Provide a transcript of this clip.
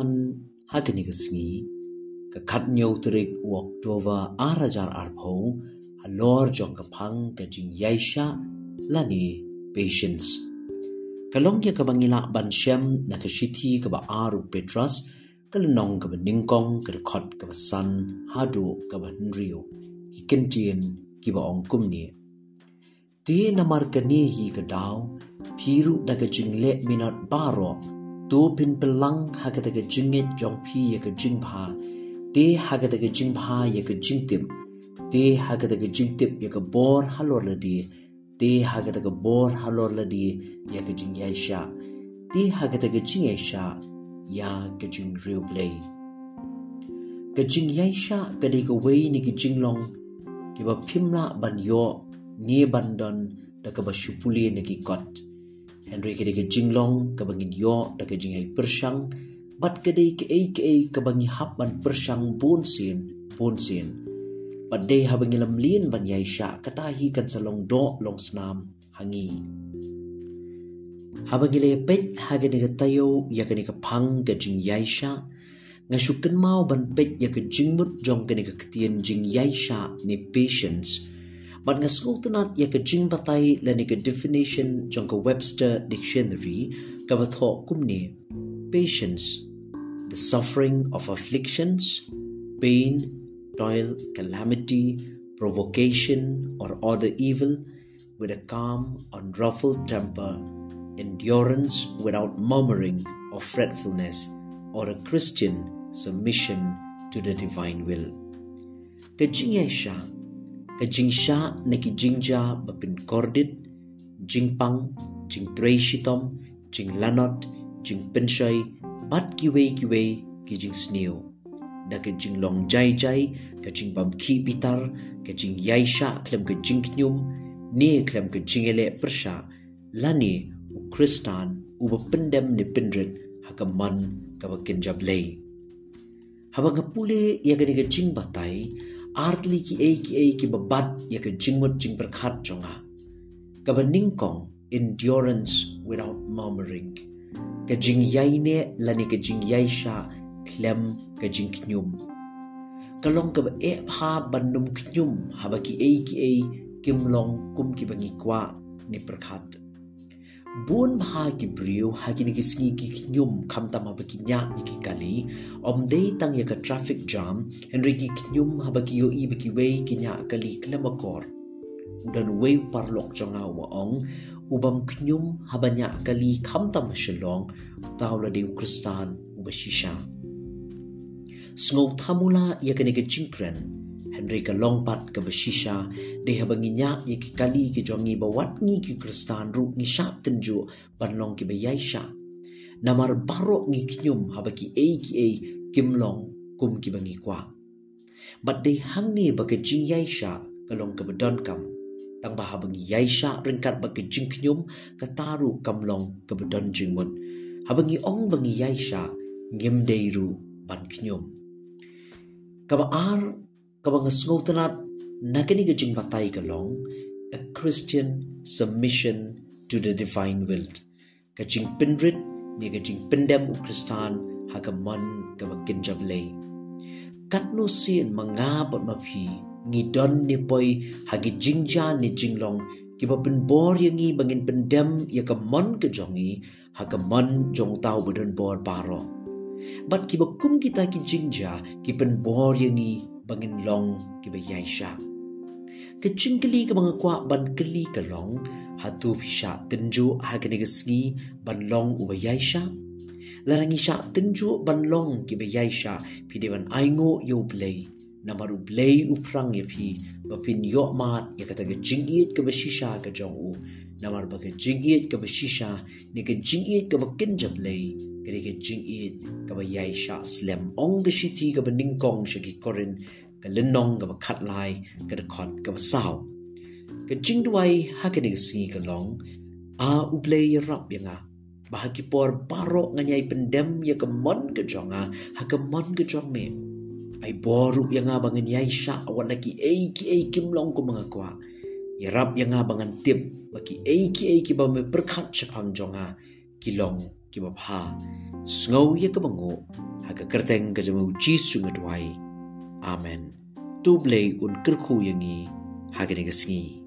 an hagani gasngi ka khat nyau trik wok tova arajar arpho halor jong ka phang ka jing yaisha lani patience kalong ya ka bangila ban shem na ka shithi ka ba aru petras ka nong ka ba ningkong ka khot ka ba san hadu ka ba nrio ki kentien ki ba ong kumni ti namar ka ni hi ka daw phiru daga jingle minot baro tu pin pelang hakataka jinget jongpi yaka jingpa te hakataka jingpa yaka jingtip te hakataka jingtip yaka bor halor ladi te hakataka bor halor ladi yaka jingyaisha te hakataka jingaisha ya ka jing real play ka jingyaisha ka de ka wei ni ki jinglong ki ba phimla ban yo ne bandon da ka ba shupuli ne ki kot Henry ke ke jinglong ke bangi yo da ke jingai persang bat ke dei ke ei ke ei ke bangi hap ban persang bun sin bun sin bat dei ha bangi lam lin ban yai sha kata hi kan salong do long snam hangi. Ha bangi le pet ha ge ne tayo ya ke ne ka phang ke jing yai sha. Nga shukan mau ban pet ya ke jingmut jong ke ne ka ktien jing yai sha ni patience But nga school tunat ya ka jing batay la definition jong Webster Dictionary ka batho kumni patience the suffering of afflictions pain toil calamity provocation or other evil with a calm unruffled temper endurance without murmuring or fretfulness or a Christian submission to the divine will. Kajing siya ka jingsha na ki jingja bapin kordit jingpang jing trei shitom jing lanot jing penshay bat ki wei ki wei ki jing snew da ka jing long jai jai ka jing bam ki jing yai sha klem ka jing knyum ne klem ka jing ele persha lani u kristan u ba pendem ni pendret ha ka man ka ba kin jablei ha ba ka pule ya ga ni ka jing batai artli ki ei ki ei ki babat ya ka jingmut jing berkhat jonga ka baningkong endurance without murmuring. Ka jing yai ne lani ka jing yai sha klem ka jing knyum. Ka long ka e pha banum knyum ha ba ki ei ki ei kim long kum ki bangi kwa ni berkhat bun bha ki brio ha ki ki sngi ki nyum kham ta ma ba ki nya ni ki kali. Om dei tang ya ka traffic jam henry ki nyum ha ba ki yo i ba ki ki nya kali klema kor udan wei par lok changa wa ong ubam knyum ha ba kali kham ta ma shalong taw la de kristan shisha. Sngok thamula ya ka ni ka chingpren Henry ka longpat ka basisha de habangi nya ye ki kali ki jongi ba wat ngi ki kristan ru ngi sha tenju ban long ki ba yai sha namar baro ngi knyum habaki ei ki ei kim long kum ki bangi kwa but de hang ni ba ka jing yai sha ka long ka badon kam. Tang ba habangi yai sha ringkat ba jing knyum ka taru kam long ka badon jing mun. Habangi ong bangi yai sha ngim deiru ban knyum ka ba ar kabang sngautanat nakani ga jing patay ka long a Christian submission to the divine will. Ka jing pinrit ni ka jing pindem u Kristan ha ka man ka. Katno sin mga pat maphi ngi don ni boy ha jingja ni jinglong ki ba pin bor yang ngi bangin pindem ya ka man ka jongi ha jong tau budon bor paro. Bat ki ba kum kita ki jingja ki pin bor yang ngi bangin long ki ba yai sha ke chingkli ka mga kwa ban kli ka long hatu phisha tenju ha ke ne ski ban long u ba yai sha larangi sha tenju ban long ki ba yai sha phi de ban aingo yo play namaru play u prang ye phi ba pin yo ma ye ka ta ge jingiet ka ba shisha ka jong u namar ba ke jingiet ka ba shisha ne ke jingiet ka ba kin jab lay pirike jingit kaba yai sha slem ong ga shiti kaba ningkong shaki korin ka linnong kaba khatlai ka da khon kaba sao ka jingduai hakene si ka long a ublei rap yanga bahagi por paro nganyai pendem ya kemon ke jonga ha kemon ke jong me ai boru yanga bangan yai sha awal lagi ei ki ei kim long ko mangakwa ya rap yanga bangan tip bagi ei ki ei ki ba me perkhat chapang jonga kilong ki ba pha sngau ye ka bango ha ka kerteng ka jamu jisu ngadwai amen. Tu blei un kirkhu yangi ha ga ne ga sngi